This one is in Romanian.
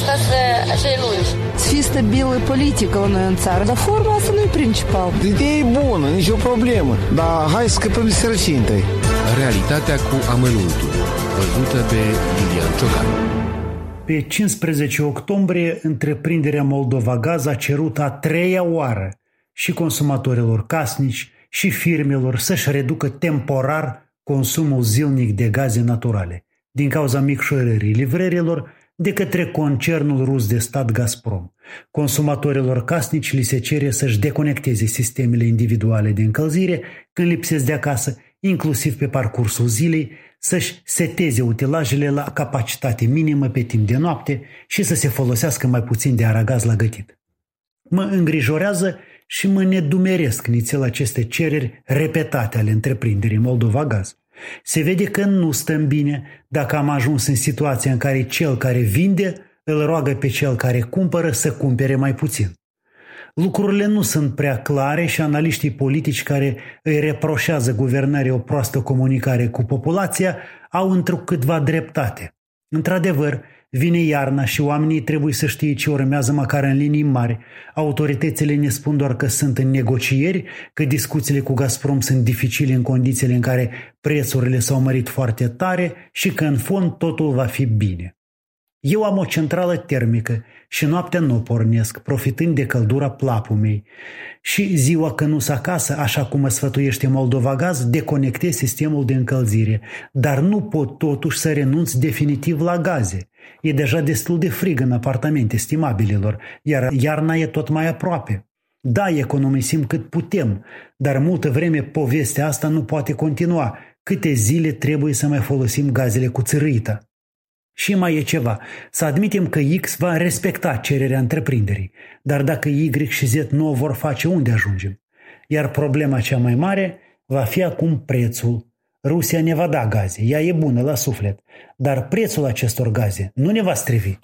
acasă așa e lungi. Să fie stabilă politică la noi în țară, dar forma asta nu e principal. Ideea e bună, nicio problemă, dar hai să scăpăm de sărăcie întâi. Realitatea cu amănuntul, văzută de Lilian Ciocan. Pe 15 octombrie, întreprinderea Moldova Gaz a cerut a treia oară și consumatorilor casnici și firmelor să-și reducă temporar consumul zilnic de gaze naturale din cauza micșorării livrărilor de către concernul rus de stat Gazprom. Consumatorilor casnici li se cere să-și deconecteze sistemele individuale de încălzire când lipsesc de acasă, inclusiv pe parcursul zilei, să-și seteze utilajele la capacitate minimă pe timp de noapte și să se folosească mai puțin de aragaz la gătit. Mă îngrijorează și mă nedumeresc nițel aceste cereri repetate ale întreprinderii Moldova Gaz. Se vede că nu stăm bine dacă am ajuns în situația în care cel care vinde îl roagă pe cel care cumpără să cumpere mai puțin. Lucrurile nu sunt prea clare și analiștii politici care îi reproșează guvernării o proastă comunicare cu populația au întrucâtva dreptate. Într-adevăr, Vine iarna și oamenii trebuie să știe ce urmează măcar în linii mari. Autoritățile ne spun doar că sunt în negocieri, că discuțiile cu Gazprom sunt dificile în condițiile în care prețurile s-au mărit foarte tare și că în fond totul va fi bine. Eu am o centrală termică și noaptea nu pornesc, profitând de căldura plapumei. Și ziua când nu s acasă, așa cum mă sfătuiește Moldova Gaz, deconectez sistemul de încălzire. Dar nu pot totuși să renunț definitiv la gaze. E deja destul de frig în apartamente, estimabililor, iar iarna e tot mai aproape. Da, economisim cât putem, dar multă vreme povestea asta nu poate continua. Câte zile trebuie să mai folosim gazele cu țărâită? Și mai e ceva. Să admitem că X va respecta cererea întreprinderii, dar dacă Y și Z nu o vor face, unde ajungem? Iar problema cea mai mare va fi acum prețul. Rusia ne va da gaze, ea e bună la suflet, dar prețul acestor gaze nu ne va strivi.